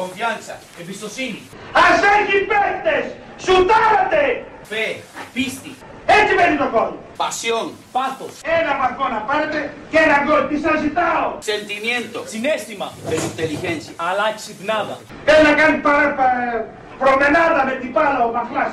Confianza. Εμπιστοσύνη. Ας έχει παίκτες! Σουτάρατε! Fe. Πίστη. Έτσι μπαίνει το γκολ. Pasión. Πάθος. Ένα βαθμό να πάρετε και ένα γκολ. Τι σας ζητάω; Sentimiento. Συνέστημα, Pero inteligencia. αλλά ξυπνάδα. Θέλει να κάνει παρα, πα- προμενάδα με την μπάλα ο Μαχλάς.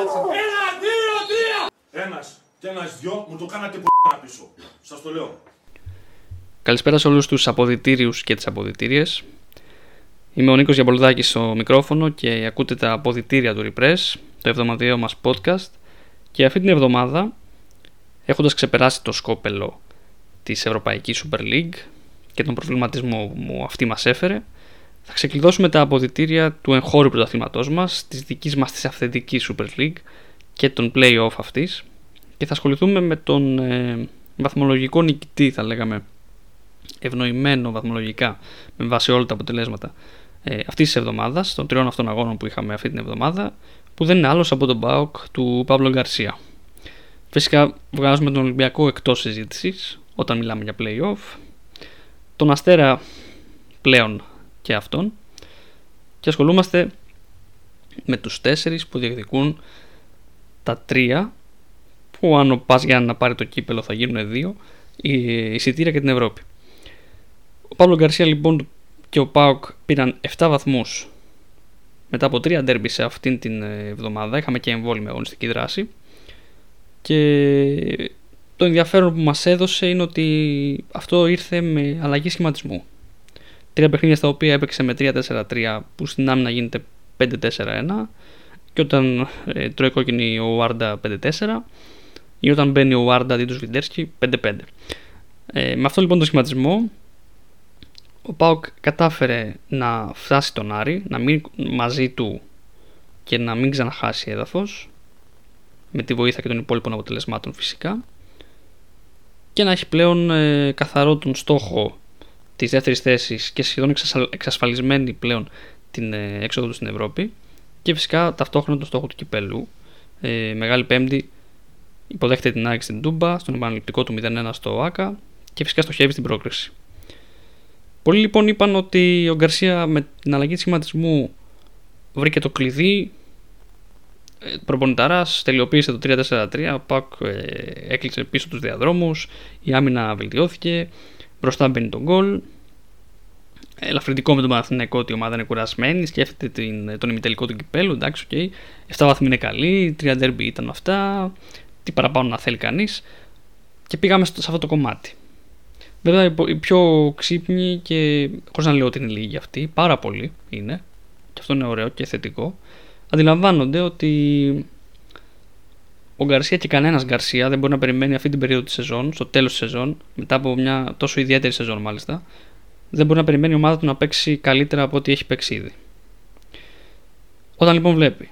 Ένα, δύο, τρία. Ένας και ένας δυο μου το κάνατε που πίσω. Σας το λέω. Καλησπέρα σε όλους τους αποδητήριους και τις αποδητήριες. Είμαι ο Νίκος Γιαμπολδάκης στο μικρόφωνο και ακούτε τα αποδητήρια του Repress, το εβδομαδιαίο μας podcast και αυτή την εβδομάδα, έχοντας ξεπεράσει το σκόπελο της Ευρωπαϊκής Super League και τον προβληματισμό που μου αυτή μας έφερε, θα ξεκλειδώσουμε τα αποδητήρια του εγχώριου πρωταθλήματός μας, της δικής μας της αυθεντικής Super League και των play-off αυτής και θα ασχοληθούμε με τον ε, βαθμολογικό νικητή θα λέγαμε ευνοημένο βαθμολογικά με βάση όλα τα αποτελέσματα ε, αυτής της εβδομάδας, των τριών αυτών αγώνων που είχαμε αυτή την εβδομάδα, που δεν είναι άλλος από τον Μπάουκ του Παύλο Γκαρσία. Φυσικά βγάζουμε τον Ολυμπιακό εκτός συζήτησης όταν μιλάμε για playoff. Τον Αστέρα πλέον και αυτόν. Και ασχολούμαστε με τους τέσσερις που διεκδικούν τα τρία που αν ο Πας για να πάρει το κύπελο θα γίνουν δύο εισιτήρια και την Ευρώπη. Ο Παύλο Γκαρσία λοιπόν και ο Πάοκ πήραν 7 βαθμούς μετά από τρία ντέρμπι σε αυτήν την ε, εβδομάδα. Είχαμε και εμβόλυμη αγωνιστική δράση. Και το ενδιαφέρον που μας έδωσε είναι ότι αυτό ήρθε με αλλαγή σχηματισμού. Τρία παιχνίδια στα οποία έπαιξε με 3-4-3 που στην άμυνα γίνεται 5-4-1 και όταν ε, τρώει κόκκινη ο Βάρντα 5-4 ή όταν μπαίνει ο Βάρντα αντί του Σβιντέρσκι 5-5. Ε, με αυτό λοιπόν το σχηματισμό ο Πάοκ κατάφερε να φτάσει τον Άρη, να μείνει μαζί του και να μην ξαναχάσει έδαφος με τη βοήθεια και των υπόλοιπων αποτελεσμάτων φυσικά και να έχει πλέον ε, καθαρό τον στόχο της δεύτερης θέσης και σχεδόν εξασφαλ- εξασφαλισμένη πλέον την ε, έξοδο τους στην Ευρώπη και φυσικά ταυτόχρονα τον στόχο του κυπέλου. Ε, Μεγάλη Πέμπτη υποδέχεται την ΑΕΚ στην Τούμπα, στον επαναληπτικό του 0-1 στο ΆΚΑ και φυσικά στοχεύει στην πρόκριση. Πολλοί λοιπόν είπαν ότι ο Γκαρσία με την αλλαγή της σχηματισμού βρήκε το κλειδί ε, προπονηταράς, τελειοποίησε το 3-4-3, ο ΠΑΟΚ ε, έκλεισε πίσω τους διαδρόμους, η άμυνα βελτιώθηκε, μπροστά μπαίνει το γκολ. Ελαφρυντικό με τον Παναθηναϊκό ότι η ομάδα είναι κουρασμένη, σκέφτεται την, τον ημιτελικό του κυπέλλου, εντάξει, οκ. 7 βαθμοί είναι καλή, 3 ντέρμπι ήταν αυτά, τι παραπάνω να θέλει κανείς. Και πήγαμε στο- σε αυτό το κομμάτι. Βέβαια, οι πο- οι πιο ξύπνοι και χωρίς να λέω ότι είναι λίγοι αυτοί, πάρα πολλοί είναι, και αυτό είναι ωραίο και θετικό, αντιλαμβάνονται ότι ο Γκαρσία και κανένας Γκαρσία δεν μπορεί να περιμένει αυτή την περίοδο της σεζόν, στο τέλος της σεζόν, μετά από μια τόσο ιδιαίτερη σεζόν μάλιστα, δεν μπορεί να περιμένει η ομάδα του να παίξει καλύτερα από ό,τι έχει παίξει ήδη. Όταν λοιπόν βλέπει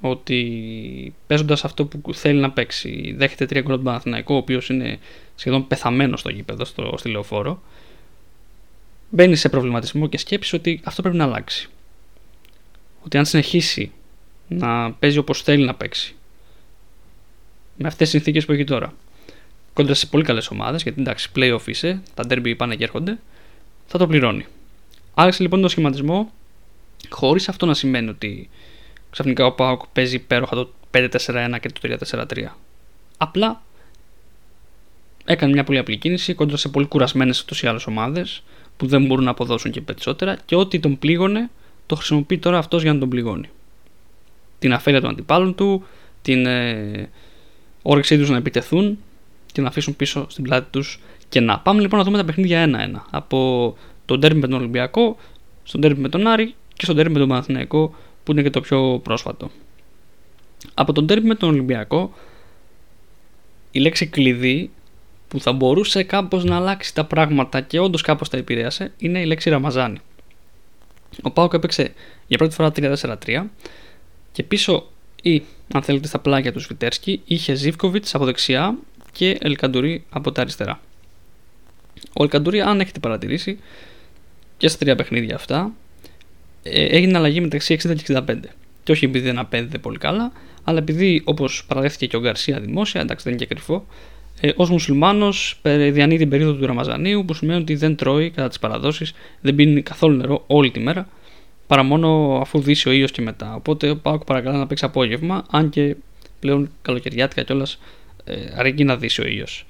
ότι παίζοντας αυτό που θέλει να παίξει, δέχεται τρία γκολ από τον Παναθηναϊκό, ο οποίος είναι σχεδόν πεθαμένος στο γήπεδο, στο, στη λεωφόρο, μπαίνει σε προβληματισμό και σκέψη ότι αυτό πρέπει να αλλάξει. Ότι αν συνεχίσει να παίζει όπως θέλει να παίξει, με αυτές τις συνθήκες που έχει τώρα, κόντρα σε πολύ καλές ομάδες, γιατί εντάξει, playoff είσαι, τα derby πάνε και έρχονται, θα το πληρώνει. Άλλαξε λοιπόν το σχηματισμό, χωρίς αυτό να σημαίνει ότι ξαφνικά ο Πάοκ παίζει υπέροχα το 5-4-1 και το 3-4-3. Απλά έκανε μια πολύ απλή κίνηση κόντρα σε πολύ κουρασμένες ούτως ή άλλε ομάδες που δεν μπορούν να αποδώσουν και περισσότερα και ό,τι τον πλήγωνε το χρησιμοποιεί τώρα αυτός για να τον πληγώνει. Την αφέλεια των αντιπάλων του, την ε, όρεξή τους να επιτεθούν και να αφήσουν πίσω στην πλάτη τους και να. Πάμε λοιπόν να δούμε τα παιχνίδια ένα-ένα. Από τον τέρμι με τον Ολυμπιακό, στον τέρμι με τον Άρη και στον τέρμι με τον Παναθηναϊκό που είναι και το πιο πρόσφατο. Από τον τέρμι με τον Ολυμπιακό, η λέξη κλειδί που θα μπορούσε κάπως να αλλάξει τα πράγματα και όντως κάπως τα επηρέασε είναι η λέξη Ραμαζάνη. Ο Πάοκ έπαιξε για πρώτη φορά 3-4-3 και πίσω ή, αν θέλετε, στα πλάγια του Σβιτέρσκι είχε Ζήφκοβιτς από δεξιά και Ελκαντουρί από τα αριστερά. Ο Ελκαντουρί, αν έχετε παρατηρήσει, και στα τρία παιχνίδια αυτά, ε, έγινε αλλαγή μεταξύ 60 και 65. Και όχι επειδή δεν απέδιδε πολύ καλά, αλλά επειδή όπως παραδέχθηκε και ο Γκαρσία δημόσια, εντάξει δεν είναι και κρυφό, ε, ως μουσουλμάνος διανύει την περίοδο του Ραμαζανίου, που σημαίνει ότι δεν τρώει κατά τις παραδόσεις, δεν πίνει καθόλου νερό όλη τη μέρα, παρά μόνο αφού δύσει ο ήλιος και μετά. Οπότε ο Πάοκ παρακαλά να παίξει απόγευμα, αν και πλέον καλοκαιριάτικα κιόλας ε, αρκεί να δύσει ο ήλιος.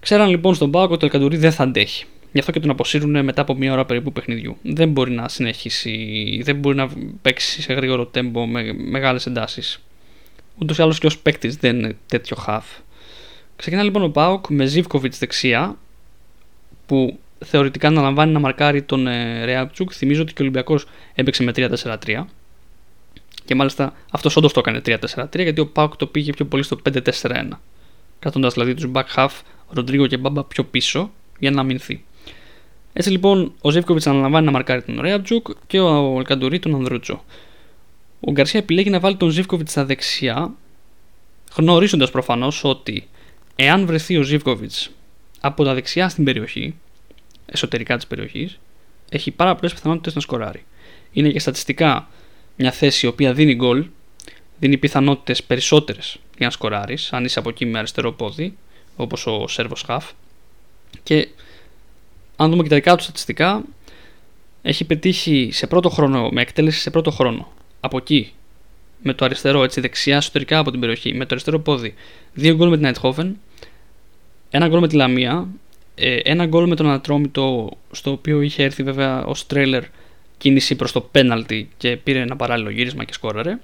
Ξέραν λοιπόν στον Πάοκ ότι ο Ελκαντουρί δεν θα αντέχει. Γι' αυτό και τον αποσύρουν μετά από μία ώρα περίπου παιχνιδιού. Δεν μπορεί να συνεχίσει, δεν μπορεί να παίξει σε γρήγορο τέμπο με μεγάλες εντάσεις. Ούτως ή άλλως και ως παίκτης δεν είναι τέτοιο χαφ. Ξεκινά λοιπόν ο Πάοκ με Ζήβκοβιτ δεξιά, που θεωρητικά αναλαμβάνει να μαρκάρει τον ε, Ρεάπτσουκ. Θυμίζω ότι και ο Ολυμπιακός έπαιξε με 3-4-3. Και μάλιστα αυτός όντως το έκανε 3-4-3, γιατί ο Πάοκ το πήγε πιο πολύ στο 5-4-1. Κρατώντα δηλαδή τους back half, Ροντρίγκο και Μπάμπα πιο πίσω για να αμυνθεί. Έτσι λοιπόν ο Ζεύκοβιτς αναλαμβάνει να μαρκάρει τον Ρέατζουκ και ο Ελκαντουρί τον Ανδρούτσο. Ο Γκαρσία επιλέγει να βάλει τον Ζεύκοβιτς στα δεξιά, γνωρίζοντας προφανώς ότι εάν βρεθεί ο Ζεύκοβιτς από τα δεξιά στην περιοχή, εσωτερικά της περιοχής, έχει πάρα πολλές πιθανότητες να σκοράρει. Είναι και στατιστικά μια θέση η οποία δίνει γκολ, δίνει πιθανότητες περισσότερες για να σκοράρεις, αν είσαι από εκεί με αριστερό πόδι, όπως ο Σέρβος Χαφ. Και αν δούμε και τα δικά του στατιστικά, έχει πετύχει σε πρώτο χρόνο, με εκτέλεση σε πρώτο χρόνο, από εκεί, με το αριστερό, έτσι δεξιά, εσωτερικά από την περιοχή, με το αριστερό πόδι, δύο γκολ με την Αιτχόφεν, ένα γκολ με τη Λαμία, ε, ένα γκολ με τον Ανατρόμητο, στο οποίο είχε έρθει βέβαια ως τρέλερ κίνηση προς το πέναλτι και πήρε ένα παράλληλο γύρισμα και σκόραρε.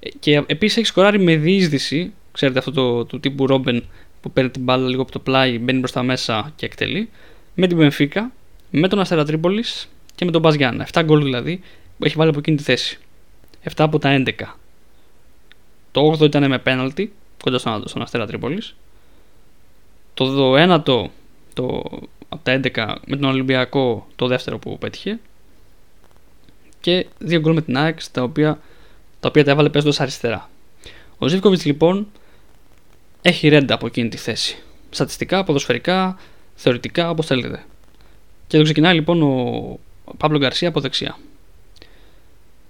Ε, και επίσης έχει σκοράρει με διείσδυση, ξέρετε αυτό το, του τύπου Ρόμπεν που παίρνει την μπάλα λίγο από το πλάι, μπαίνει προ τα μέσα και εκτελεί με την Μπενφίκα, με τον Αστέρα Τρίπολης και με τον Μπας 7 γκολ δηλαδή που έχει βάλει από εκείνη τη θέση. 7 από τα 11. Το 8 ήταν με πέναλτι κοντά στον, στον Αστέρα Τρίπολης. Το 1 το, το, από τα 11 με τον Ολυμπιακό το δεύτερο που πέτυχε. Και δύο γκολ με την ΑΕΚ τα οποία τα, οποία τα έβαλε παίζοντας αριστερά. Ο Ζήφκοβιτς λοιπόν έχει ρέντα από εκείνη τη θέση. Στατιστικά, ποδοσφαιρικά, θεωρητικά όπως θέλετε. Και εδώ ξεκινάει λοιπόν ο Παύλο Γκαρσία από δεξιά.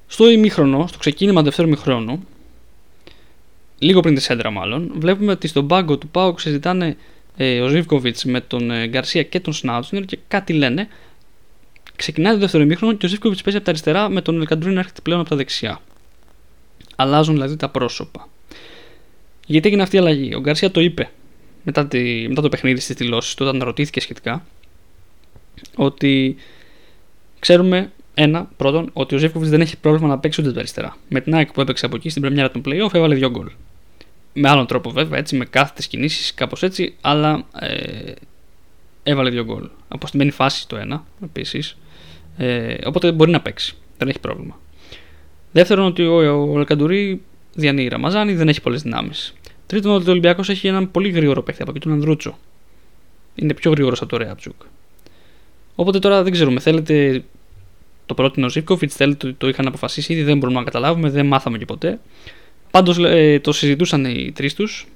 Στο ημίχρονο, στο ξεκίνημα του δεύτερου ημίχρονου, λίγο πριν τη σέντρα μάλλον, βλέπουμε ότι στον πάγκο του Πάουκ συζητάνε ε, ο Ζήβκοβιτ με τον ε, Γκαρσία και τον Σνάουτσνερ και κάτι λένε. Ξεκινάει το δεύτερο ημίχρονο και ο Ζήβκοβιτ παίζει από τα αριστερά με τον Ελκαντρούν να έρχεται πλέον από τα δεξιά. Αλλάζουν δηλαδή τα πρόσωπα. Γιατί έγινε αυτή η αλλαγή; Ο Γκαρσία το είπε μετά, τη, μετά το παιχνίδι στις δηλώσεις του, όταν ρωτήθηκε σχετικά, ότι ξέρουμε ένα, πρώτον, ότι ο Ζεύκοβιτ δεν έχει πρόβλημα να παίξει ούτε αριστερά. Με την ΑΕΚ που έπαιξε από εκεί στην πρεμιέρα των playoff έβαλε δύο γκολ. Με άλλον τρόπο βέβαια, έτσι, με κάθετες κινήσεις, κάπως έτσι, αλλά ε, έβαλε δύο γκολ. Από στην φάση το ένα επίσης. Ε, οπότε μπορεί να παίξει. Δεν έχει πρόβλημα. Δεύτερον, ότι ο, ο Αλκαντουρί διανύει Ραμαζάνη, δεν έχει πολλές δυνάμεις. Τρίτον, ότι ο Ολυμπιακός έχει έναν πολύ γρήγορο παίχτη από εκεί, τον Ανδρούτσο. Είναι πιο γρήγορος από το Ρέατσουκ. Οπότε τώρα δεν ξέρουμε, θέλετε το πρότεινε ο Ζήφκοφιτ, θέλετε το, το είχαν αποφασίσει ήδη, δεν μπορούμε να καταλάβουμε, δεν μάθαμε και ποτέ. Πάντως ε, το συζητούσαν οι τρεις τους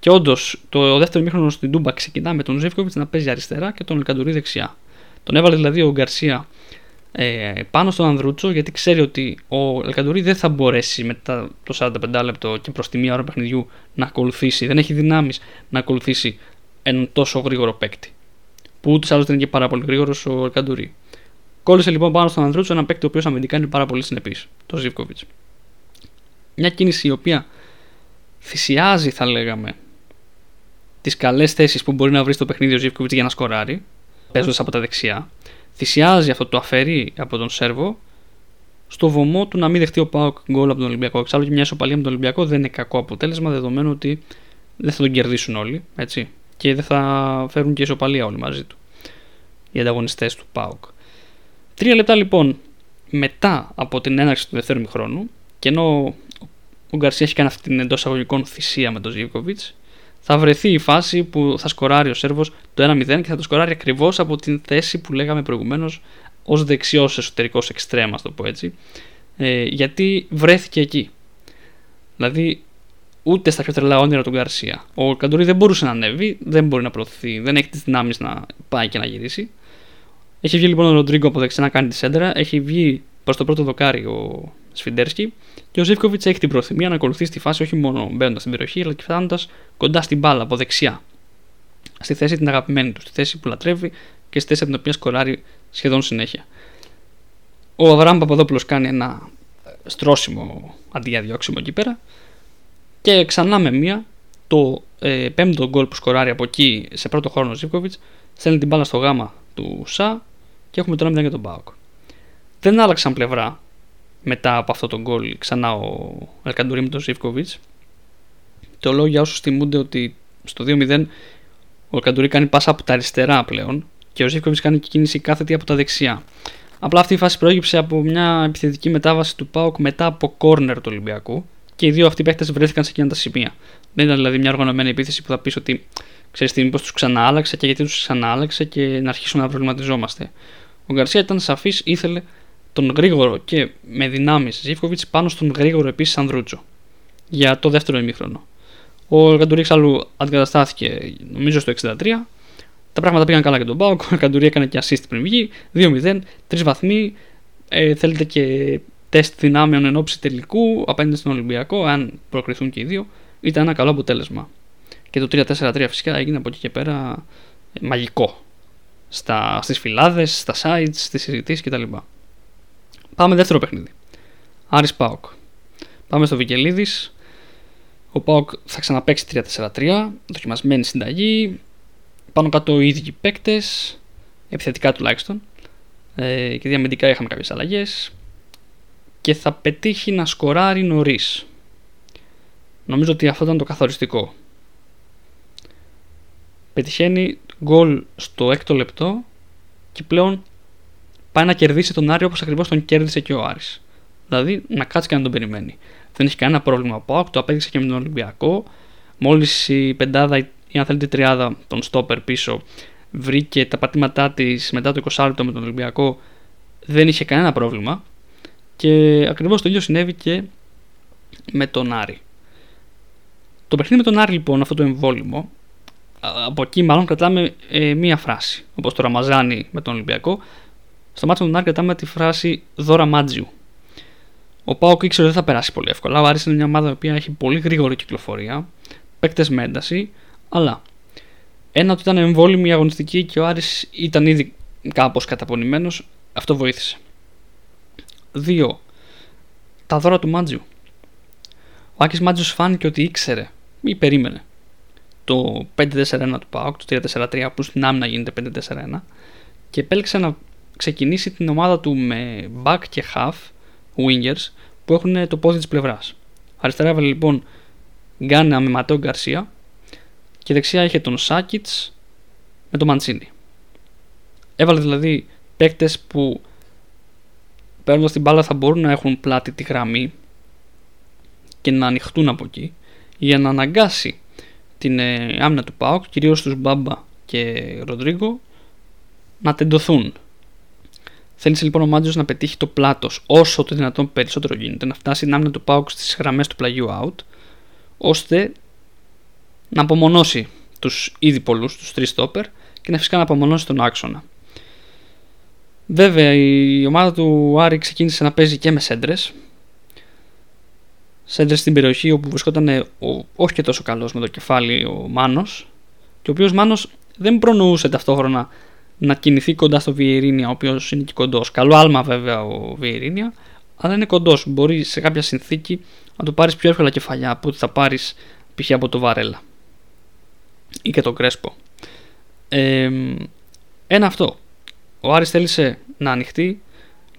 και όντως το δεύτερο μήχρονο στην Τούμπα ξεκινά με τον Ζήφκοβιτς να παίζει αριστερά και τον Ελκαντουρί δεξιά. Τον έβαλε δηλαδή ο Γκαρσία ε, πάνω στον Ανδρούτσο γιατί ξέρει ότι ο Ελκαντουρί δεν θα μπορέσει μετά το 45 λεπτό και προς τη μία ώρα παιχνιδιού να ακολουθήσει, δεν έχει δυνάμεις να ακολουθήσει έναν τόσο γρήγορο παίκτη. Που ούτως άλλως δεν είναι και πάρα πολύ γρήγορος ο Ελκαντουρί. Κόλλησε λοιπόν πάνω στον Ανδρούτσο ένα παίκτη ο οποίος αμυντικά είναι πάρα πολύ συνεπής, το Ζήβκοβιτ. Μια κίνηση η οποία θυσιάζει, θα λέγαμε, τις καλές θέσεις που μπορεί να βρει στο παιχνίδι ο Ζήβκοβιτ για να σκοράρει, παίζοντας από τα δεξιά, θυσιάζει αυτό το αφαιρεί από τον Σέρβο στο βωμό του να μην δεχτεί ο Πάοκ γκολ από τον Ολυμπιακό. Εξάλλου και μια ισοπαλία με τον Ολυμπιακό δεν είναι κακό αποτέλεσμα δεδομένου ότι δεν θα τον κερδίσουν όλοι έτσι, και δεν θα φέρουν και ισοπαλία όλοι μαζί του οι ανταγωνιστές του Πάοκ. Τρία λεπτά λοιπόν μετά από την έναρξη του δεύτερου μηχρόνου και ενώ ο Γκαρσίας έχει κάνει αυτή την εντός αγωγικών θυσία με τον Ζήβκοβιτ, θα βρεθεί η φάση που θα σκοράρει ο Σέρβος το 1-0 και θα το σκοράρει ακριβώς από την θέση που λέγαμε προηγουμένως ως δεξιός εσωτερικός εξτρέμα, το πω έτσι, ε, γιατί βρέθηκε εκεί. Δηλαδή, ούτε στα πιο τρελά όνειρα του Γκαρσία. Ο Καντουρί δεν μπορούσε να ανέβει, δεν μπορεί να προωθηθεί, δεν έχει τις δυνάμεις να πάει και να γυρίσει. Έχει βγει λοιπόν ο Ροντρίγκο από δεξιά να κάνει τη σέντρα, έχει βγει προς το πρώτο δοκάρι ο Σφιντέρσκι και ο Ζήφκοβιτς έχει την προθυμία να ακολουθεί στη φάση όχι μόνο μπαίνοντας στην περιοχή, αλλά και φτάνοντας κοντά στην μπάλα από δεξιά. Στη θέση την αγαπημένη του, στη θέση που λατρεύει και στη θέση από την οποία σκοράρει σχεδόν συνέχεια. Ο Αβραάμ Παπαδόπουλος κάνει ένα στρώσιμο αντί για διώξιμο εκεί πέρα. Και ξανά με μία, το ε, πέμπτο γκολ που σκοράρει από εκεί σε πρώτο χρόνο ο Ζήφκοβιτς, στέλνει την μπάλα στο γάμα του Σα και έχουμε το 1-0 για τον Μπάουκ. Δεν άλλαξαν πλευρά μετά από αυτό το γκολ ξανά ο Ελκαντουρί με τον Ζήφκοβιτς. Το λέω για όσους θυμούνται ότι στο 2-0 ο Ελκαντουρί κάνει πάσα από τα αριστερά πλέον και ο Ζήφκοβιτς κάνει κίνηση κάθετη από τα δεξιά. Απλά αυτή η φάση προέκυψε από μια επιθετική μετάβαση του Πάουκ μετά από κόρνερ του Ολυμπιακού και οι δύο αυτοί παίχτε βρέθηκαν σε εκείνα τα σημεία. Δεν ήταν δηλαδή μια οργανωμένη επίθεση που θα πεις ότι ξέρεις τι, μήπως τους ξαναάλαξε και γιατί τους ξαναάλαξε και να αρχίσουμε να προβληματιζόμαστε. Ο Γκαρσία ήταν σαφής, ήθελε τον γρήγορο και με δυνάμεις Ζήφκοβιτς πάνω στον γρήγορο επίσης Ανδρούτσο για το δεύτερο ημίχρονο. Ο Καντουρί αλλού αντικαταστάθηκε νομίζω στο 63 τα πράγματα πήγαν καλά για τον Μπάουκ. Ο Καντουρί έκανε και assist πριν βγει. 2-0, 3 βαθμοί. Ε, θέλετε και τεστ δυνάμεων εν ώψη τελικού απέναντι στον Ολυμπιακό, αν προκριθούν και οι δύο. Ήταν ένα καλό αποτέλεσμα. Και το 3-4-3 φυσικά έγινε από εκεί και πέρα ε, μαγικό. Στα, στις φυλάδες, στα sites, στις συζητήσεις κτλ. Πάμε δεύτερο παιχνίδι. Άρης Πάοκ. Πάμε στο Βικελίδης. Ο Πάοκ θα ξαναπαίξει 3-4-3, δοκιμασμένη συνταγή πάνω κάτω οι ίδιοι παίκτες, επιθετικά τουλάχιστον. Ε, και διαμετικά είχαμε κάποιες αλλαγές. Και θα πετύχει να σκοράρει νωρίς. Νομίζω ότι αυτό ήταν το καθοριστικό. Πετυχαίνει γκολ στο έκτο λεπτό και πλέον πάει να κερδίσει τον Άρη όπως ακριβώς τον κέρδισε και ο Άρης. Δηλαδή να κάτσει και να τον περιμένει. Δεν έχει κανένα πρόβλημα από το απέδειξε και με τον Ολυμπιακό. Μόλις η πεντάδα ή αν θέλετε τριάδα τον στόπερ πίσω βρήκε τα πατήματά της μετά το 20 λεπτό με τον Ολυμπιακό δεν είχε κανένα πρόβλημα και ακριβώς το ίδιο συνέβη και με τον Άρη. Το παιχνίδι με τον Άρη λοιπόν αυτό το εμβόλυμο από εκεί μάλλον κρατάμε ε, μία φράση όπως το Ραμαζάνι με τον Ολυμπιακό στο μάτι με τον Άρη κρατάμε τη φράση δώρα Μάτζιου ο Πάοκ ήξερε ότι δεν θα περάσει πολύ εύκολα. Ο Άρης είναι μια ομάδα που έχει πολύ γρήγορη κυκλοφορία, παίκτες με ένταση αλλά ένα ότι ήταν εμβόλυμη η αγωνιστική και ο Άρης ήταν ήδη κάπως καταπονημένος, αυτό βοήθησε. Δύο, τα δώρα του Μάτζιου. Ο Άκης Μάτζιος φάνηκε ότι ήξερε ή περίμενε το 5-4-1 του ΠΑΟΚ, το 3-4-3 που στην άμυνα γίνεται 5-4-1 και επέλεξε να ξεκινήσει την ομάδα του με back και half wingers που έχουν το πόδι της πλευράς. Αριστερά έβαλε λοιπόν Γκάνα με Ματέο Γκαρσία και δεξιά είχε τον Σάκιτ με τον Μαντσίνη. Έβαλε δηλαδή παίκτες που παίρνοντας την μπάλα θα μπορούν να έχουν πλάτη τη γραμμή και να ανοιχτούν από εκεί για να αναγκάσει την ε, άμυνα του ΠΑΟΚ, κυρίως τους Μπάμπα και Ροντρίγκο, να τεντωθούν. Θέλησε λοιπόν ο Μάτζος να πετύχει το πλάτος όσο το δυνατόν περισσότερο γίνεται, να φτάσει την άμυνα του ΠΑΟΚ στις γραμμές του πλαγιού out, ώστε να απομονώσει τους ήδη πολλούς, τους τρεις στόπερ και να φυσικά να απομονώσει τον άξονα. Βέβαια η ομάδα του Άρη ξεκίνησε να παίζει και με σέντρες. Σέντρες στην περιοχή όπου βρισκόταν ο όχι και τόσο καλός με το κεφάλι ο Μάνος. Και ο οποίος Μάνος δεν προνοούσε ταυτόχρονα να κινηθεί κοντά στο Βιερίνια, ο οποίος είναι και κοντός. Καλό άλμα βέβαια ο Βιερίνια, αλλά είναι κοντός. Μπορεί σε κάποια συνθήκη να το πάρεις πιο εύκολα κεφαλιά από ότι θα πάρεις π.χ. από το Βαρέλα ή και τον Κρέσπο. ένα αυτό. Ο Άρης θέλησε να ανοιχτεί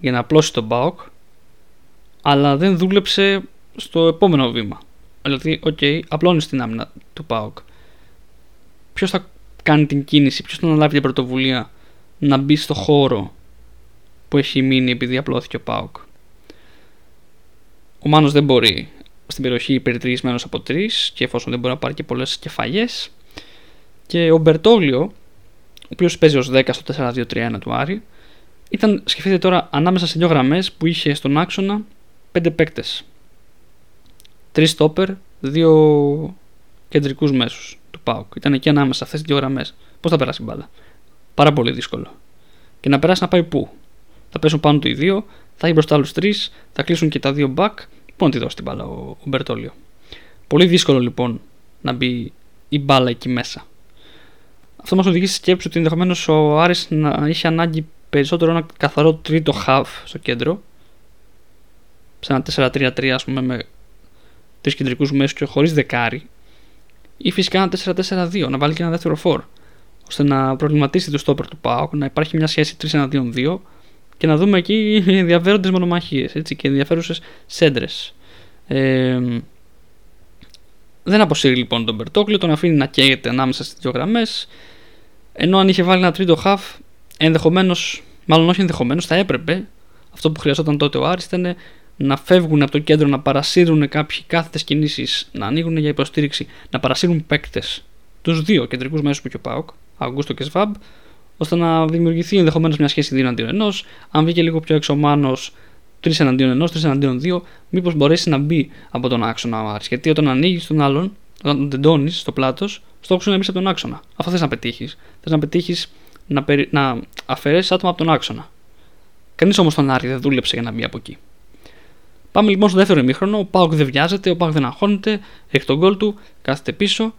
για να απλώσει τον Μπάοκ, αλλά δεν δούλεψε στο επόμενο βήμα. Δηλαδή, OK, okay, απλώνεις την άμυνα του ΠΑΟΚ. Ποιος θα κάνει την κίνηση, ποιος θα αναλάβει την πρωτοβουλία να μπει στο χώρο που έχει μείνει επειδή απλώθηκε ο ΠΑΟΚ. Ο Μάνος δεν μπορεί στην περιοχή περιτριγυρισμένος από τρεις και εφόσον δεν μπορεί να πάρει και πολλές κεφαλιές και ο Μπερτόγλιο, ο οποίος παίζει ως 10 στο 4-2-3-1 του Άρη, ήταν, σκεφτείτε τώρα, ανάμεσα σε δύο γραμμές που είχε στον άξονα πέντε παίκτες. Τρεις στόπερ, δύο κεντρικούς μέσους του Πάουκ. Ήταν εκεί ανάμεσα αυτές τις δύο γραμμές. Πώς θα περάσει η μπάλα. Πάρα πολύ δύσκολο. Και να περάσει να πάει πού; Θα πέσουν πάνω του οι δύο, θα έχει μπροστά άλλους τρεις, θα κλείσουν και τα δύο back. Πού να τη δώσει την μπάλα ο, ο Μπερτόλιο; Πολύ δύσκολο λοιπόν να μπει η μπάλα εκεί μέσα. Αυτό μας οδηγεί στη σκέψη ότι ενδεχομένως ο Άρης να είχε ανάγκη περισσότερο ένα καθαρό τρίτο half στο κέντρο. Σε ένα 4-3-3, ας πούμε, με τρεις κεντρικούς μέσους και χωρίς δεκάρι. Ή φυσικά ένα 4-4-2, να βάλει και ένα δεύτερο φόρ. ώστε να προβληματίσει το στόπερ του ΠΑΟΚ, να υπάρχει μια σχέση 3-1-2-2 και να δούμε εκεί ενδιαφέροντες μονομαχίες και ενδιαφέρουσες σέντρες. Ε, δεν αποσύρει λοιπόν τον Μπερτόκλιο, τον αφήνει να καίγεται ανάμεσα στις δύο γραμμές. Ενώ αν είχε βάλει ένα τρίτο half, ενδεχομένως, μάλλον όχι ενδεχομένως, θα έπρεπε αυτό που χρειαζόταν τότε ο Άρης ήταν να φεύγουν από το κέντρο, να παρασύρουν κάποιοι κάθετες κινήσεις, να ανοίγουν για υποστήριξη, να παρασύρουν παίκτες, τους δύο κεντρικούς μέσους που είχε ο Πάοκ, Αγκούστο και Σβάμπ, ώστε να δημιουργηθεί ενδεχομένως μια σχέση 2 εναντίον ενός. Αν βγήκε λίγο πιο έξω ο Μάνος 3 εναντίον ενός, 3 εναντίον 2, μήπως μπορέσει να μπει από τον άξονα ο Άρης. Γιατί όταν ανοίγεις τον άλλον, όταν τον τεντώνεις στο πλάτος, στόχο είναι να μπεις από τον άξονα. Αυτό θες να πετύχεις. Θες να πετύχεις να, περι... να αφαιρέσεις άτομα από τον άξονα. Κανείς όμως τον Άρη δεν δούλεψε για να μπει από εκεί. Πάμε λοιπόν στο δεύτερο ημίχρονο. Ο Πάοκ δεν βιάζεται, ο Πάοκ δεν αγχώνεται, έχει τον γκολ του, κάθεται πίσω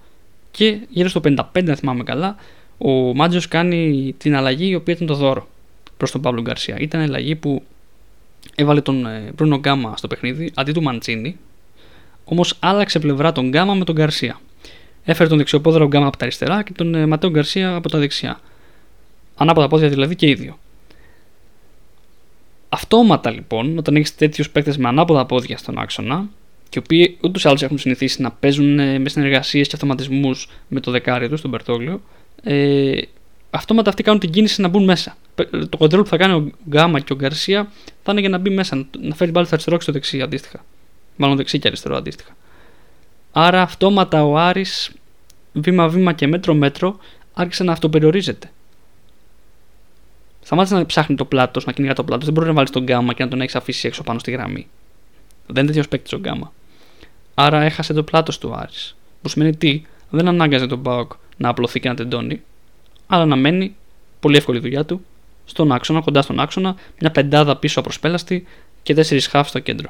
και γύρω στο 55, αν θυμάμαι καλά, ο Μάτζο κάνει την αλλαγή η οποία ήταν το δώρο προς τον Παύλο Γκαρσία. Ήταν αλλαγή που έβαλε τον Μπρούνο ε, Γκάμα στο παιχνίδι αντί του Μαντσίνη, όμως άλλαξε πλευρά τον Γκάμα με τον Γκαρσία. Έφερε τον δεξιοπόδαρο Γκάμα από τα αριστερά και τον ε, Ματέο Γκαρσία από τα δεξιά. Ανάποδα πόδια δηλαδή και οι δύο. Αυτόματα λοιπόν, όταν έχεις τέτοιους παίκτες με ανάποδα πόδια στον άξονα, και οι οποίοι ούτως ή άλλως έχουν συνηθίσει να παίζουν ε, με συνεργασίες και αυτοματισμούς με το δεκάρι τους, τον Μπερτόγλιο, ε, αυτόματα αυτοί κάνουν την κίνηση να μπουν μέσα. Το κοντρόλ που θα κάνει ο Γκάμα και ο Γκαρσία θα είναι για να μπει μέσα, να φέρει πάλι στο αριστερό και στο δεξί αντίστοιχα. Μάλλον δεξί και αριστερό αντίστοιχα. Άρα αυτόματα ο Άρης βήμα-βήμα και μέτρο-μέτρο άρχισε να αυτοπεριορίζεται. Σταμάτησε να ψάχνει το πλάτος, να κυνηγά το πλάτος. Δεν μπορεί να βάλεις τον γκάμα και να τον έχεις αφήσει έξω πάνω στη γραμμή. Δεν είναι τέτοιος παίκτης ο γκάμα. Άρα έχασε το πλάτος του Άρης. Που σημαίνει τι, δεν ανάγκαζε τον Μπάουκ να απλωθεί και να τεντώνει, αλλά να μένει, πολύ εύκολη δουλειά του, στον άξονα, κοντά στον άξονα, μια πεντάδα πίσω απροσπέλαστη και τέσσερις χάφ στο κέντρο.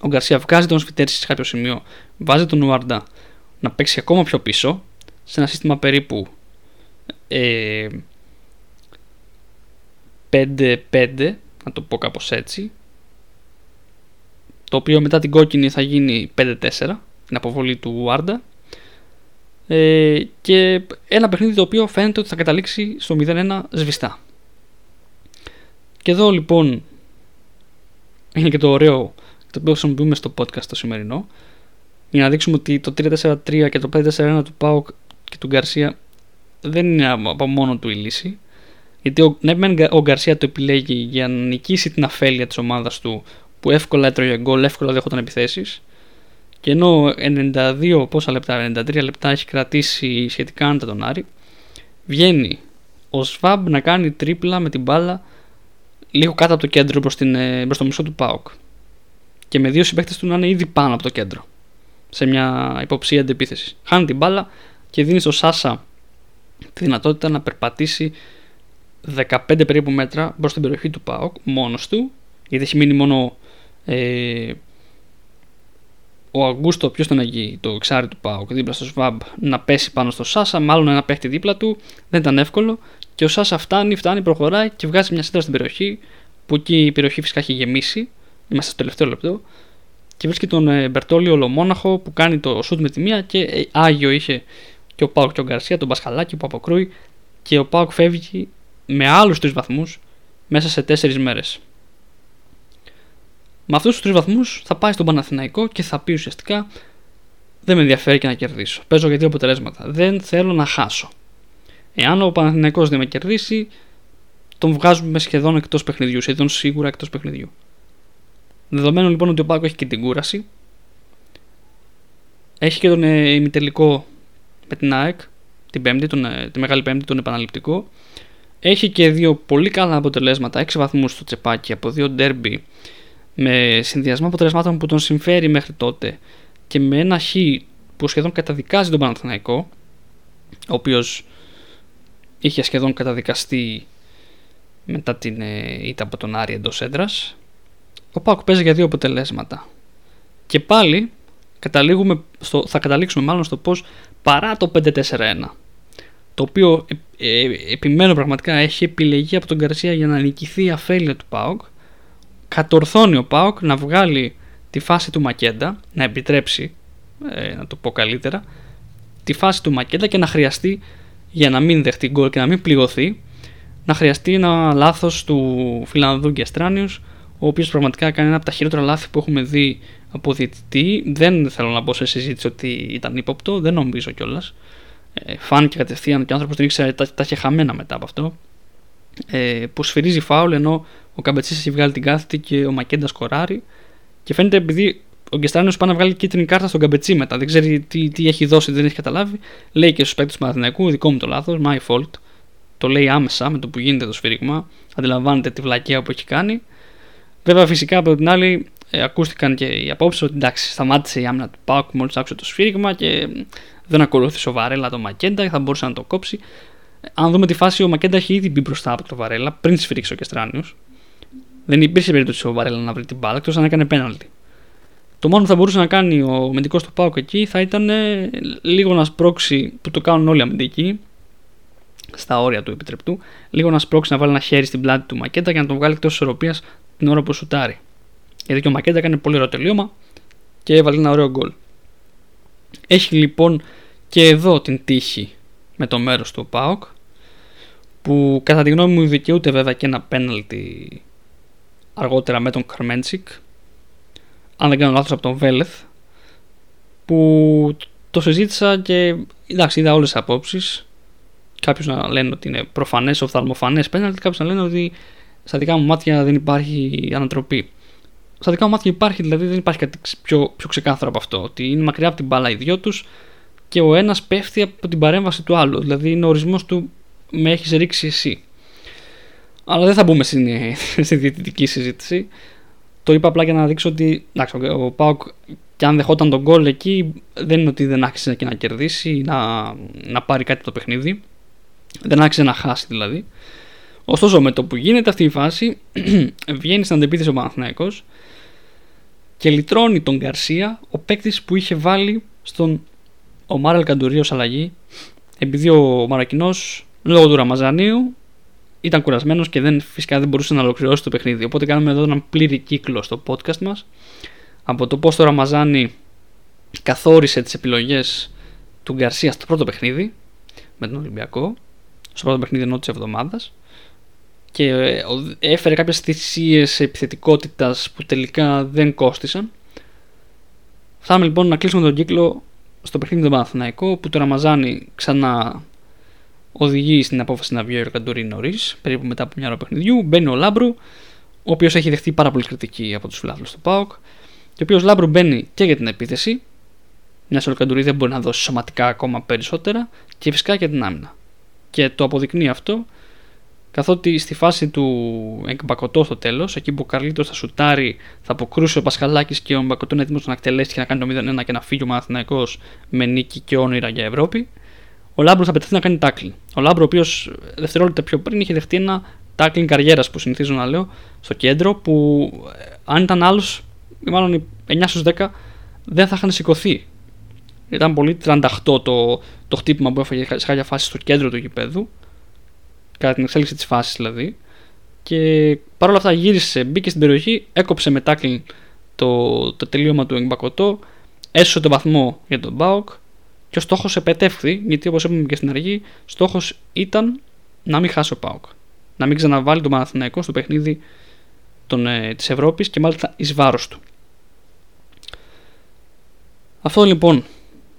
Ο Γκαρσία βγάζει τον Σφιτέρση σε κάποιο σημείο, βάζει τον Ουαρντά να παίξει ακόμα πιο πίσω, σε ένα σύστημα περίπου ε, 5-5, να το πω κάπως έτσι, το οποίο μετά την κόκκινη θα γίνει 5-4, την αποβολή του Ουάρντα, ε, και ένα παιχνίδι το οποίο φαίνεται ότι θα καταλήξει στο 0-1 σβηστά. Και εδώ λοιπόν είναι και το ωραίο το οποίο χρησιμοποιούμε στο podcast το σημερινό για να δείξουμε ότι το 3-4-3 και το 5-4-1 του Πάοκ και του Γκαρσία δεν είναι από μόνο του η λύση. Γιατί ο, ναι, ο Γκαρσία το επιλέγει για να νικήσει την αφέλεια της ομάδας του που εύκολα έτρωγε γκολ, εύκολα δέχονταν επιθέσεις. Και ενώ 92 πόσα λεπτά, 93 λεπτά έχει κρατήσει σχετικά άντα τον Άρη, βγαίνει ο Σβάμπ να κάνει τρίπλα με την μπάλα λίγο κάτω από το κέντρο προς, την, ε, προς το μισό του ΠΑΟΚ. Και με δύο συμπαίκτες του να είναι ήδη πάνω από το κέντρο. Σε μια υποψία αντεπίθεσης. Χάνει την μπάλα και δίνει στο Σάσα τη δυνατότητα να περπατήσει 15 περίπου μέτρα προς την περιοχή του ΠΑΟΚ μόνος του γιατί έχει μείνει μόνο ε, ο Αγκούστο, ποιο τον αγγεί, το εξάρι του Πάουκ, δίπλα στο Σβάμπ, να πέσει πάνω στο Σάσα, μάλλον ένα παίχτη δίπλα του, δεν ήταν εύκολο. Και ο Σάσα φτάνει, φτάνει, προχωράει και βγάζει μια σέντρα στην περιοχή, που εκεί η περιοχή φυσικά έχει γεμίσει, είμαστε στο τελευταίο λεπτό, και βρίσκει τον ε, Μπερτόλιο Ολομόναχο που κάνει το σουτ με τη μία και ε, άγιο είχε και ο Πάουκ και ο Γκαρσία, τον Πασχαλάκη που αποκρούει και ο Πάουκ φεύγει με άλλους τρεις βαθμούς μέσα σε τέσσερις μέρες. Με αυτούς τους τρεις βαθμούς θα πάει στον Παναθηναϊκό και θα πει ουσιαστικά δεν με ενδιαφέρει και να κερδίσω. Παίζω για δύο αποτελέσματα. Δεν θέλω να χάσω. Εάν ο Παναθηναϊκός δεν με κερδίσει, τον βγάζουμε σχεδόν εκτός παιχνιδιού, σχεδόν σίγουρα εκτός παιχνιδιού. Δεδομένου λοιπόν ότι ο Πάκος έχει και την κούραση, έχει και τον ε, ημιτελικό με την ΑΕΚ, την πέμπτη, τον, ε, τη Μεγάλη Πέμπτη, τον επαναληπτικό. Έχει και δύο πολύ καλά αποτελέσματα, 6 βαθμούς στο τσεπάκι από δύο ντέρμπι με συνδυασμό αποτελεσμάτων που τον συμφέρει μέχρι τότε και με ένα χ που σχεδόν καταδικάζει τον Παναθηναϊκό ο οποίος είχε σχεδόν καταδικαστεί μετά την ε, ήττα από τον Άρη εντός έντρα. Ο Πάουκ παίζει για δύο αποτελέσματα. Και πάλι καταλήγουμε στο, θα καταλήξουμε μάλλον στο πώ παρά το 5-4-1 το οποίο ε, ε, επιμένω πραγματικά έχει επιλεγεί από τον Καρσία για να νικηθεί η αφέλεια του ΠΑΟΚ κατορθώνει ο ΠΑΟΚ να βγάλει τη φάση του Μακέντα να επιτρέψει ε, να το πω καλύτερα τη φάση του Μακέντα και να χρειαστεί για να μην δεχτεί γκολ και να μην πληγωθεί να χρειαστεί ένα λάθος του Φιλανδού Γκεστράνιου, ο οποίος πραγματικά έκανε ένα από τα χειρότερα λάθη που έχουμε δει από διαιτητή. Δεν θέλω να μπω σε συζήτηση ότι ήταν ύποπτο, δεν νομίζω κιόλας. Ε, φάνηκε κατευθείαν και ο άνθρωπος δεν ήξερε, τα, τα είχε χαμένα μετά από αυτό. Ε, που σφυρίζει φάουλ ενώ ο Καμπετσή έχει βγάλει την κάθετη και ο Μακέντας σκοράρει. Και φαίνεται επειδή ο Γκεστράνιο πάει να βγάλει κίτρινη κάρτα στον Καμπετσί μετά. Δεν ξέρει τι, τι έχει δώσει, δεν έχει καταλάβει. Λέει και στους παίκτες του Παναθηναϊκού, δικό μου το λάθος, my fault. Το λέει άμεσα με το που γίνεται το σφύριγμα. Αντιλαμβάνεται τη βλακεία που έχει κάνει. Βέβαια, φυσικά από την άλλη, ε, ακούστηκαν και οι απόψεις ότι εντάξει, σταμάτησε η άμυνα του Πάουκ μόλις άκουσε το σφύριγμα και δεν ακολούθησε ο Βαρέλα το Μακέντα, θα μπορούσε να το κόψει. Αν δούμε τη φάση, ο Μακέντα έχει ήδη μπει μπροστά από το Βαρέλα πριν σφυρίξει ο Κεστράνιος. Δεν υπήρχε περίπτωση ο Βαρέλα να βρει την μπάλα, εκτός αν έκανε πέναλτι. Το μόνο που θα μπορούσε να κάνει ο αμυντικός του Πάουκ εκεί θα ήταν λίγο να σπρώξει που το κάνουν όλοι οι αμυντικοί στα όρια του επιτρεπτού, λίγο να σπρώξει να βάλει ένα χέρι στην πλάτη του Μακέντα για να τον βγάλει εκτός ισορροπίας την ώρα που σουτάρει. Γιατί και ο Μακέντα έκανε πολύ ωραίο τελείωμα και έβαλε ένα ωραίο γκολ. Έχει λοιπόν και εδώ την τύχη με το μέρος του ΠΑΟΚ που κατά τη γνώμη μου δικαιούται βέβαια και ένα πέναλτι αργότερα με τον Καρμέντσικ αν δεν κάνω λάθος από τον Βέλεθ που το συζήτησα και εντάξει είδα όλες τις απόψεις κάποιους να λένε ότι είναι προφανές οφθαλμοφανές πέναλτι κάποιοι να λένε ότι στα δικά μου μάτια δεν υπάρχει ανατροπή στα δικά μου μάτια υπάρχει, δηλαδή δεν υπάρχει κάτι πιο, πιο ξεκάθαρο από αυτό. Ότι είναι μακριά από την μπάλα οι δυο τους και ο ένας πέφτει από την παρέμβαση του άλλου. Δηλαδή είναι ο ορισμός του με έχεις ρίξει εσύ. Αλλά δεν θα μπούμε στην, στη διαιτητική συζήτηση. Το είπα απλά για να δείξω ότι εντάξει, ο Πάουκ και αν δεχόταν τον γκολ εκεί, δεν είναι ότι δεν άξιζε και να κερδίσει ή να, να πάρει κάτι το παιχνίδι. Δεν άξιζε να χάσει δηλαδή. Ωστόσο, με το που γίνεται αυτή η φάση, βγαίνει στην αντεπίθεση ο Παναθηναϊκός και λυτρώνει τον Γκαρσία, ο παίκτης που είχε βάλει στον Ομάρ Αλκαντουρί ως αλλαγή, επειδή ο Μαρακινός λόγω του Ραμαζανίου ήταν κουρασμένος και δεν, φυσικά δεν μπορούσε να ολοκληρώσει το παιχνίδι. Οπότε κάνουμε εδώ έναν πλήρη κύκλο στο podcast μας από το πώς το Ραμαζάνι καθόρισε τις επιλογές του Γκαρσία στο πρώτο παιχνίδι με τον Ολυμπιακό, στο πρώτο παιχνίδι ενώ της εβδομάδας και ε, έφερε κάποιες θυσίες επιθετικότητας που τελικά δεν κόστησαν. Φτάμε λοιπόν να κλείσουμε τον κύκλο στο παιχνίδι του Παναθηναϊκό που το Ραμαζάνι ξανά οδηγεί στην απόφαση να βγει ο Ερκαντορή νωρίς, περίπου μετά από μια ώρα παιχνιδιού. Μπαίνει ο Λάμπρου, ο οποίος έχει δεχτεί πάρα πολύ κριτική από τους φιλάθλους του Πάοκ. Και ο οποίος Λάμπρου μπαίνει και για την επίθεση, μιας ο Ερκαντορή δεν μπορεί να δώσει σωματικά ακόμα περισσότερα, και φυσικά και την άμυνα. Και το αποδεικνύει αυτό καθότι στη φάση του Εγκμπακοτό στο τέλος, εκεί που ο Καρλίτος θα σουτάρει, θα αποκρούσει ο Πασχαλάκης και ο Εγκμπακοτό είναι έτοιμος να εκτελέσει και να κάνει το 0-1 και να φύγει ο Παναθηναϊκός με νίκη και όνειρα για Ευρώπη, ο Λάμπρος θα πεταχτεί να κάνει τάκλινγκ. Ο Λάμπρο, ο οποίος δευτερόλεπτα πιο πριν είχε δεχτεί ένα τάκλινγκ καριέρας που συνηθίζω να λέω στο κέντρο, που ε, αν ήταν άλλος, μάλλον 9 στους 10, δεν θα είχαν σηκωθεί. Ήταν πολύ 38 το, το χτύπημα που έφαγε σε κάποια φάση στο κέντρο του γηπέδου κατά την εξέλιξη της φάσης δηλαδή. Και παρόλα αυτά γύρισε, μπήκε στην περιοχή, έκοψε με τάκλιν το, το τελείωμα του Εγκμπακοτό, έσωσε τον βαθμό για τον Μπάουκ και ο στόχος επετεύχθη, γιατί όπως είπαμε και στην αρχή, στόχος ήταν να μην χάσει ο Πάουκ. Να μην ξαναβάλει τον Παναθηναϊκό στο παιχνίδι ε, της Ευρώπης και μάλιστα εις βάρος του. Αυτό λοιπόν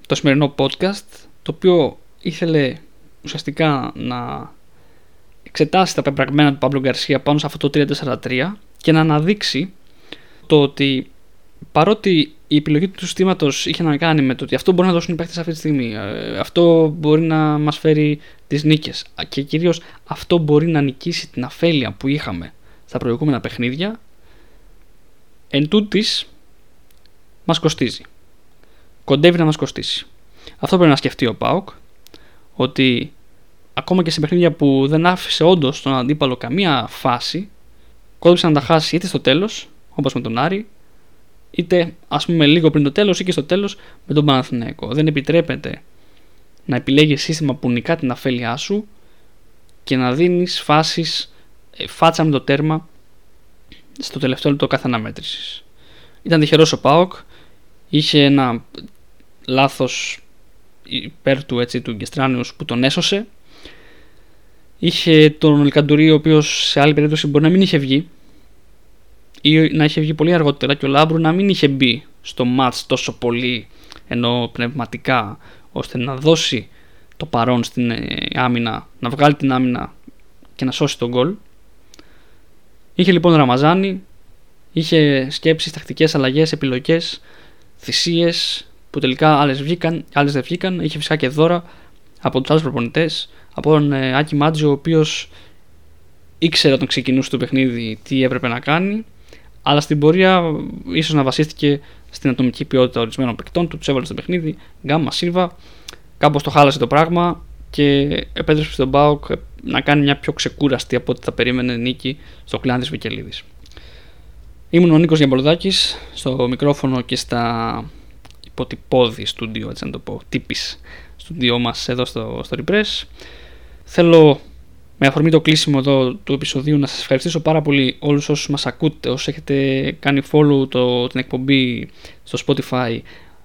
το σημερινό podcast το οποίο ήθελε ουσιαστικά να εξετάσει τα πεπραγμένα του Παύλου Γκαρσία πάνω σε αυτό το 3-4-3 και να αναδείξει το ότι παρότι η επιλογή του συστήματος είχε να κάνει με το ότι αυτό μπορεί να δώσουν οι παίχτε αυτή τη στιγμή, ε, αυτό μπορεί να μας φέρει τις νίκες και κυρίως αυτό μπορεί να νικήσει την αφέλεια που είχαμε στα προηγούμενα παιχνίδια, εν τούτης μας κοστίζει. Κοντεύει να μας κοστίσει. Αυτό πρέπει να σκεφτεί ο Πάοκ, ότι ακόμα και σε παιχνίδια που δεν άφησε όντως τον αντίπαλο καμία φάση, κόντυψε να τα χάσει είτε στο τέλος, όπως με τον Άρη, είτε ας πούμε λίγο πριν το τέλος ή και στο τέλος με τον Παναθηναϊκό. Δεν επιτρέπεται να επιλέγει σύστημα που νικά την αφέλειά σου και να δίνεις φάσεις ε, φάτσα με το τέρμα στο τελευταίο λεπτό κάθε αναμέτρησης. Ήταν τυχερός ο Πάοκ, είχε ένα λάθος υπέρ του, έτσι, του Γκεστράνιους που τον έσωσε. Είχε τον Ελκαντουρί ο οποίος σε άλλη περίπτωση μπορεί να μην είχε βγει ή να είχε βγει πολύ αργότερα και ο Λάμπρου να μην είχε μπει στο μάτς τόσο πολύ ενώ πνευματικά ώστε να δώσει το παρόν στην ε, άμυνα, να βγάλει την άμυνα και να σώσει τον γκολ. Είχε λοιπόν Ραμαζάνη, είχε σκέψεις, τακτικές αλλαγές, επιλογές, θυσίες που τελικά άλλες βγήκαν, άλλες δεν βγήκαν. Είχε φυσικά και δώρα από τους άλλους προπονητές, από τον ε, Άκη Μάτζο ο οποίος ήξερε όταν ξεκινούσε το παιχνίδι τι έπρεπε να κάνει αλλά στην πορεία ίσως να βασίστηκε στην ατομική ποιότητα ορισμένων παικτών του, τους έβαλε στο παιχνίδι, γκάμα, σίλβα, κάπως το χάλασε το πράγμα και επέτρεψε στον Μπάουκ να κάνει μια πιο ξεκούραστη από ό,τι θα περίμενε νίκη στο κλάν της Βικελίδης. Ήμουν ο Νίκος Γιαμπολδάκης στο μικρόφωνο και στα υποτυπώδη στούντιο, έτσι να το πω, τύπης στούντιό μας εδώ στο, στο Repress. Θέλω με αφορμή το κλείσιμο εδώ του επεισοδίου να σας ευχαριστήσω πάρα πολύ όλους όσους μας ακούτε, όσους έχετε κάνει follow το, την εκπομπή στο Spotify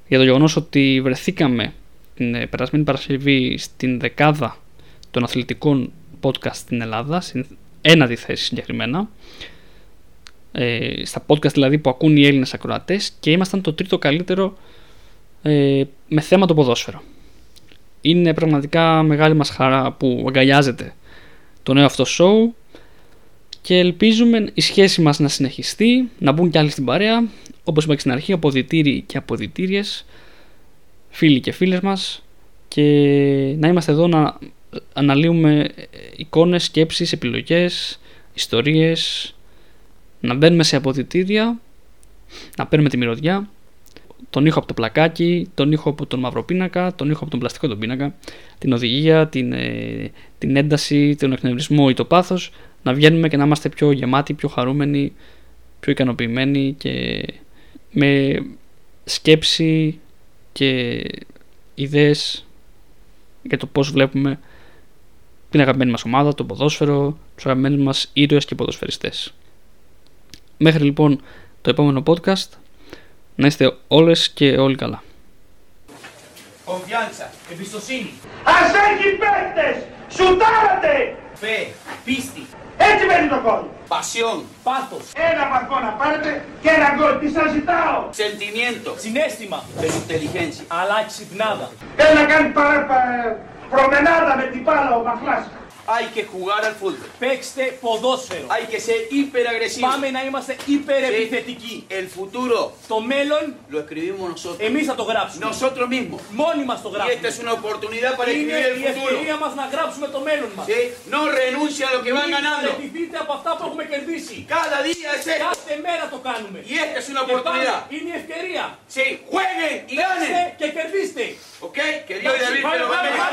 για το γεγονός ότι βρεθήκαμε την ε, περασμένη Παρασκευή στην δεκάδα των αθλητικών podcast στην Ελλάδα, στην ένατη θέση συγκεκριμένα, ε, στα podcast δηλαδή που ακούν οι Έλληνες ακροατές και ήμασταν το τρίτο καλύτερο ε, με θέμα το ποδόσφαιρο. Είναι πραγματικά μεγάλη μας χαρά που αγκαλιάζεται το νέο αυτό show και ελπίζουμε η σχέση μας να συνεχιστεί, να μπουν κι άλλοι στην παρέα, όπως είπα και στην αρχή, αποδητήριοι και αποδητήριες, φίλοι και φίλες μας και να είμαστε εδώ να αναλύουμε εικόνες, σκέψεις, επιλογές, ιστορίες, να μπαίνουμε σε αποδητήρια, να παίρνουμε τη μυρωδιά τον ήχο από το πλακάκι, τον ήχο από τον μαύρο πίνακα, τον ήχο από τον πλαστικό τον πίνακα, την οδηγία, την, ε, την ένταση, τον εκνευρισμό ή το πάθος, να βγαίνουμε και να είμαστε πιο γεμάτοι, πιο χαρούμενοι, πιο ικανοποιημένοι και με σκέψη και ιδέες για το πώς βλέπουμε την αγαπημένη μας ομάδα, το ποδόσφαιρο, τους αγαπημένους μας ήρωες και ποδοσφαιριστές. Μέχρι λοιπόν το επόμενο podcast να είστε όλες και όλοι καλά. Confianza, Εμπιστοσύνη. Ας έχει παίκτες! Σουτάρατε! fe, πίστη, Έτσι μένει το γκολ. pasión, Πάθος. Ένα βαθμό να πάρετε και ένα γκολ. Τι σας ζητάω; sentimiento, Συνέστημα. pero inteligencia. Αλλά ξυπνάδα. Θέλει να κάνει παρά, πα- προμενάδα με την μπάλα ο Μαχλάς. Hay que jugar al fútbol. Παίξτε ποδόσφαιρο. Hay que ser hiperagresivo. Πάμε να είμαστε υπερεπιθετικοί. El futuro Το μέλλον lo escribimos nosotros. εμείς θα το γράψουμε. Nosotros mismos. Μόνοι μας το Y esta γράψουμε. es una oportunidad para Είναι escribir el η futuro. ευκαιρία μας να γράψουμε το μέλλον μας. ¿Sí? No renuncia a lo que van Μην ganando. παραιτηθείτε από αυτά που έχουμε κερδίσει. Cada día es esto. Κάθε μέρα το κάνουμε. Y esta es una Και πάλι oportunidad. είναι η ευκαιρία. Sí, jueguen y Παίξτε ganen. και κερδίστε. ¿Ok? Que Dios y David te lo Πάμε, bendiga.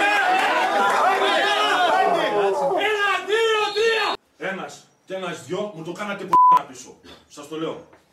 Ένα, δύο, τρία. Ένας και ένας δυο μου το κάνατε π*** πίσω. Σας το λέω.